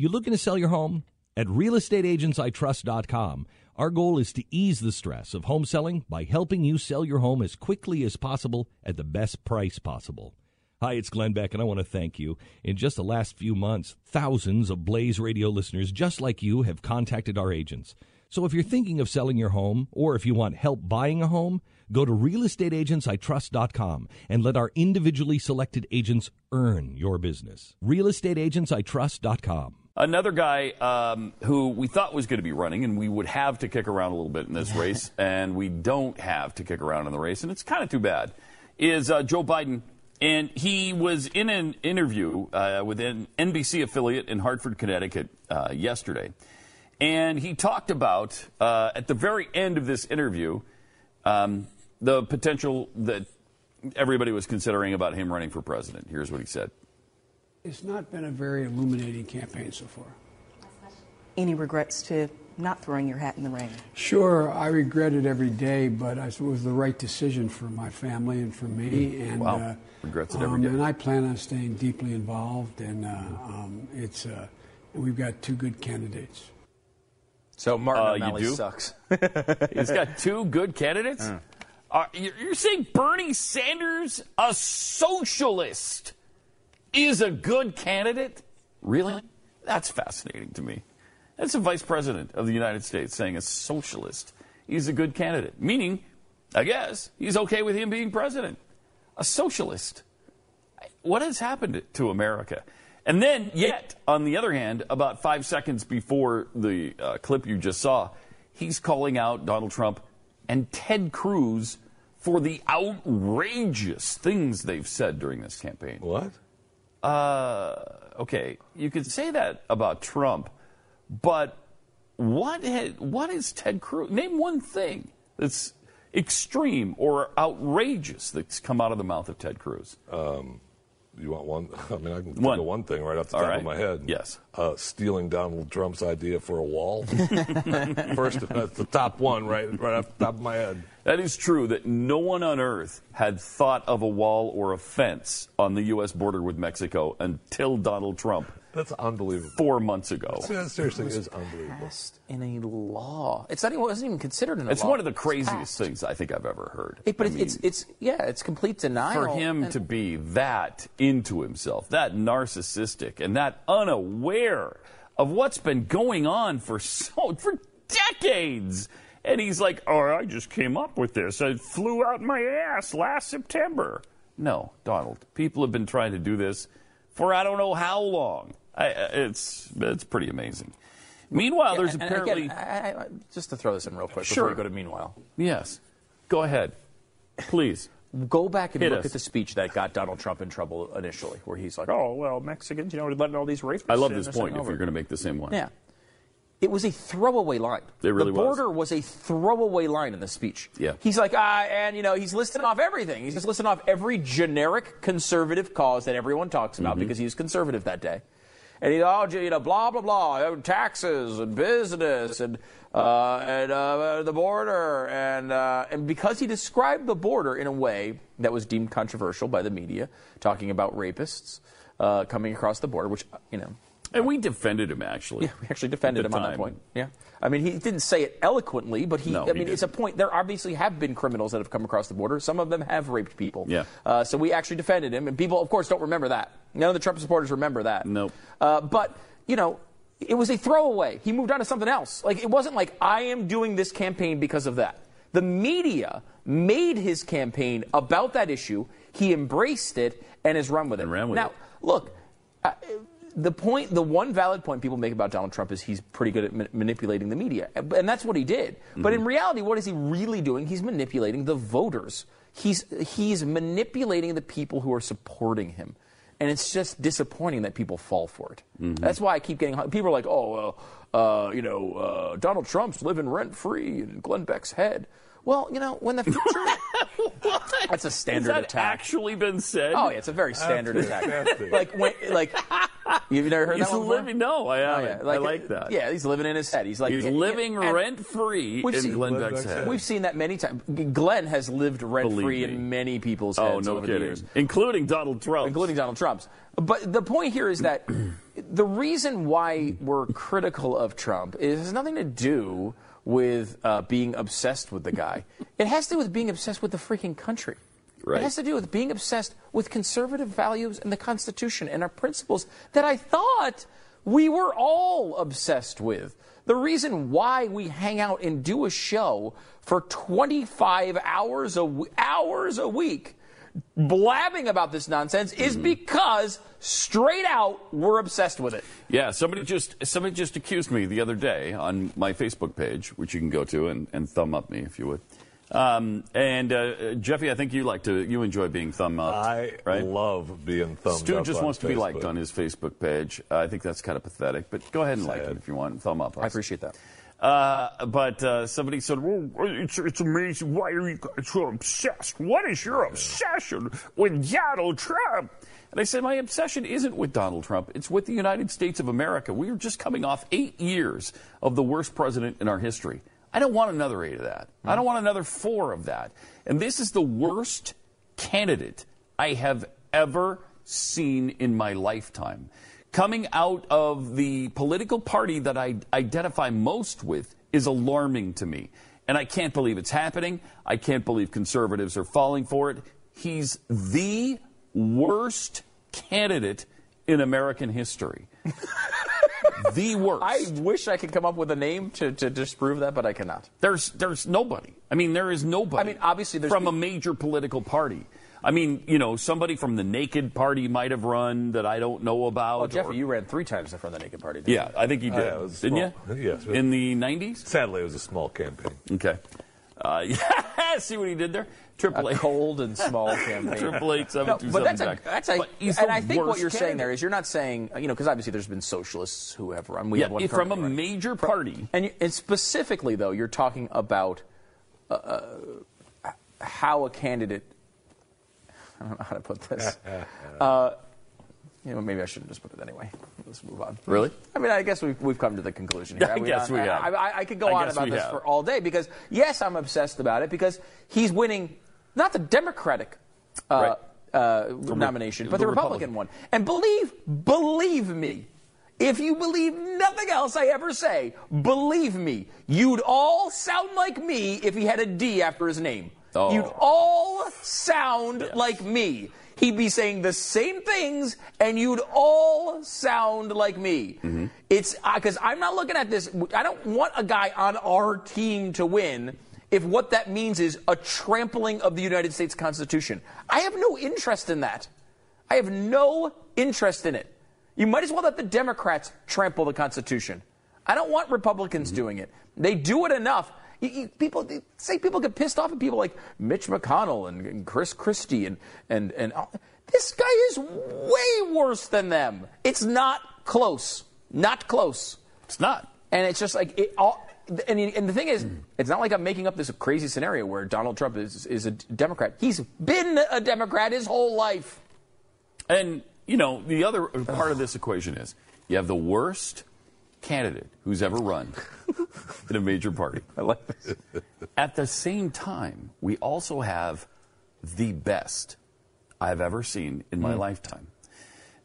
You looking to sell your home? At realestateagentsitrust.com, our goal is to ease the stress of home selling by helping you sell your home as quickly as possible at the best price possible. Hi, it's Glenn Beck, and I want to thank you. In just the last few months, thousands of Blaze Radio listeners just like you have contacted our agents. So if you're thinking of selling your home, or if you want help buying a home, go to realestateagentsitrust.com and let our individually selected agents earn your business. realestateagentsitrust.com. Another guy um, who we thought was going to be running, and we would have to kick around a little bit in this race, and we don't have to kick around in the race, and it's kind of too bad, is uh, Joe Biden. And he was in an interview uh, with an NBC affiliate in Hartford, Connecticut uh, yesterday. And he talked about, uh, at the very end of this interview, um, the potential that everybody was considering about him running for president. Here's what he said. It's not been a very illuminating campaign so far. Any regrets to not throwing your hat in the ring? Sure, I regret it every day, but it was the right decision for my family and for me. And Wow. uh, Regrets it every um, day. And I plan on staying deeply involved. And uh, um, it's uh, we've got two good candidates. So Martin Uh, you O'Malley do? sucks. He's got two good candidates. Uh, you're you're saying Bernie Sanders, a socialist, is a good candidate? Really? That's fascinating to me. That's a vice president of the United States saying a socialist is a good candidate, meaning, I guess, he's okay with him being president. A socialist. What has happened to America? And then, yet, on the other hand, about five seconds before the uh, clip you just saw, he's calling out Donald Trump and Ted Cruz for the outrageous things they've said during this campaign. What? Uh, okay, you could say that about Trump, but what had, what is Ted Cruz? Name one thing that's extreme or outrageous that's come out of the mouth of Ted Cruz. You want one? I mean, I can think One. of one thing right off the All top right. of my head. Yes. Uh, stealing Donald Trump's idea for a wall. First, that's the top one, right, right off the top of my head. That is true that no one on earth had thought of a wall or a fence on the U.S. border with Mexico until Donald Trump That's unbelievable. four months ago. That seriously is unbelievable. Passed in a law. It's not even, it wasn't even considered in a It's law. one of the craziest things I think I've ever heard. It- but I it's, it's it's yeah, it's complete denial. for him and- to be that into himself, that narcissistic, and that unaware of what's been going on for so for decades. And he's like, "Oh, I just came up with this. I flew out my ass last September." No, Donald. People have been trying to do this for I don't know how long. I, uh, it's it's pretty amazing. Meanwhile, there's And- and apparently again, I, I- just to throw this in real quick Sure. before we go to meanwhile. yes. Go ahead, please. Go back and Hit look us. at the speech that got Donald Trump in trouble initially, where he's like, "Oh well, Mexicans, you know, letting all these rapists." I love this point. If over." you're going to make the same one, Yeah. It was a throwaway line. It really the border was. a throwaway line in the speech. Yeah. He's like, ah, and you know, he's listing off everything. He's just listing off every generic conservative cause that everyone talks about Mm-hmm. because he was conservative that day. And he, oh, you know, blah blah blah, taxes and business and uh, and uh, the border and uh, and because he described the border in a way that was deemed controversial by the media, talking about rapists uh, coming across the border, which you know. And we defended him actually. Yeah, we actually defended him the on that point. Yeah, I mean, he didn't say it eloquently, but he. No, I he mean, it's a point. There obviously have been criminals that have come across the border. Some of them have raped people. Yeah. Uh, so we actually defended him, and people, of course, don't remember that. None of the Trump supporters remember that. Nope. Uh, but you know. It was a throwaway. He moved on to something else. Like it wasn't like I am doing this campaign because of that. The media made his campaign about that issue. He embraced it and has run with it. And ran with now, it. look, uh, the point, the one valid point people make about Donald Trump is he's pretty good at ma- manipulating the media, and that's what he did. But Mm-hmm. in reality, what is he really doing? He's manipulating the voters. He's he's manipulating the people who are supporting him. And it's just disappointing that people fall for it. Mm-hmm. That's why I keep getting people are like, oh, well, uh, you know, uh, Donald Trump's living rent free in Glenn Beck's head. Well, you know, when the future that's a standard Has that attack. actually been said? Oh, yeah, it's a very standard attack. like when, like you've never heard He's that one living. No, I Oh, haven't. yeah. I like that. Yeah, he's living in his head. He's like He's yeah, living and rent free We've in seen- Glenn Glenn Beck's Beck's head. We've seen that many times. Glenn has lived rent free in many people's Oh, heads no over the kidding. years, Including Donald Trump. including Donald Trump's. But the point here is that the reason why we're critical of Trump is has nothing to do with uh, being obsessed with the guy. It has to do with being obsessed with the freaking country. Right. It has to do with being obsessed with conservative values and the Constitution and our principles that I thought we were all obsessed with. The reason why we hang out and do a show for 25 hours a, w- hours a week blabbing about this nonsense is mm-hmm. because straight out we're obsessed with it. Yeah, somebody just somebody just accused me the other day on my Facebook page, which you can go to and, and thumb up me if you would. Um, and uh, Jeffy, I think you like to you enjoy being thumb up. I right? love being thumb up Stu just on wants to be liked on his Facebook page. Uh, I think that's kind of pathetic, but go ahead and like it if you want. Thumb up. I appreciate that. Uh, but uh, somebody said, well, it's, it's amazing. Why are you so obsessed? What is your obsession with Donald Trump? And I said, my obsession isn't with Donald Trump. It's with the United States of America. We are just coming off eight years of the worst president in our history. I don't want another eight of that. I don't want another four of that. And this is the worst candidate I have ever seen in my lifetime. Coming out of the political party that I identify most with is alarming to me. And I can't believe it's happening. I can't believe conservatives are falling for it. He's the worst candidate in American history. the worst. I wish I could come up with a name to, to disprove that, but I cannot. There's there's nobody. I mean, there is nobody. I mean, obviously there's from a major political party. I mean, you know, somebody from the Naked Party might have run that I don't know about. Oh, Jeffy, or- you ran three times in front of the Naked Party. didn't yeah, I think you did, Uh, it didn't small. you? Yes. In the '90s. Sadly, it was a small campaign. Okay. Uh, yeah, see what he did there? Triple Eight. cold and small campaign. Triple eight seven No, two but seven that's a, that's a, But and I think what you're saying there is you're not saying, you know, because obviously there's been socialists who have run. We yeah, have one from a running. major party. And, and specifically, though, you're talking about uh, uh, how a candidate. I don't know how to put this. uh, you know, maybe I shouldn't just put it anyway. Let's move on. Really? I mean, I guess we've, we've come to the conclusion here. I guess we have. I, I, I could go I on about this have. for all day because, yes, I'm obsessed about it because he's winning not the Democratic uh, uh, nomination, but the the, Republican, Republican. one. And believe, believe me, if you believe nothing else I ever say, believe me, you'd all sound like me if he had a D after his name. Oh. You'd all sound like me. He'd be saying the same things, and you'd all sound like me. Mm-hmm. It's because I'm not looking at this. I don't want a guy on our team to win if what that means is a trampling of the United States Constitution. I have no interest in that. I have no interest in it. You might as well let the Democrats trample the Constitution. I don't want Republicans doing it. They do it enough. You, you, people say people get pissed off at people like Mitch McConnell and, and Chris Christie and and and uh, this guy is way worse than them. It's not close. Not close. It's not. And it's just like it all. And, and the thing is, it's not like I'm making up this crazy scenario where Donald Trump is, is a Democrat. He's been a Democrat his whole life. And, you know, the other part of this equation is you have the worst candidate who's ever run in a major party. I like this. At the same time, we also have the best I've ever seen in my hmm. lifetime.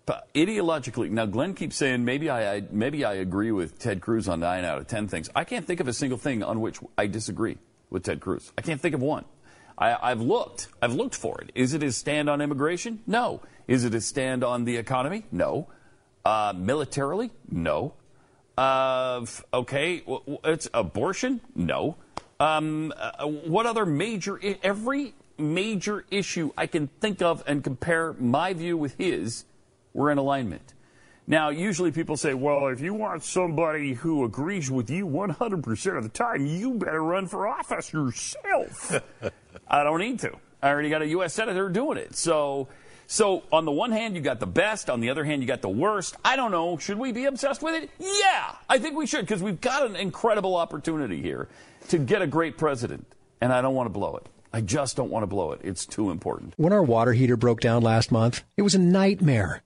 Ideologically, now Glenn keeps saying maybe I, I maybe I agree with Ted Cruz on nine out of ten things. I can't think of a single thing on which I disagree with Ted Cruz. I can't think of one. I, I've looked. I've looked for it. Is it his stand on immigration? No. Is it his stand on the economy? No. Uh, militarily? No. Uh, okay, it's abortion? No. Um, uh, what other major, every major issue I can think of and compare my view with his, we're in alignment. Now, usually people say, well, if you want somebody who agrees with you 100% of the time, you better run for office yourself. I don't need to. I already got a U.S. senator doing it. So, so on the one hand, you got the best. On the other hand, you got the worst. I don't know. Should we be obsessed with it? Yeah, I think we should because we've got an incredible opportunity here to get a great president, and I don't want to blow it. I just don't want to blow it. It's too important. When our water heater broke down last month, it was a nightmare.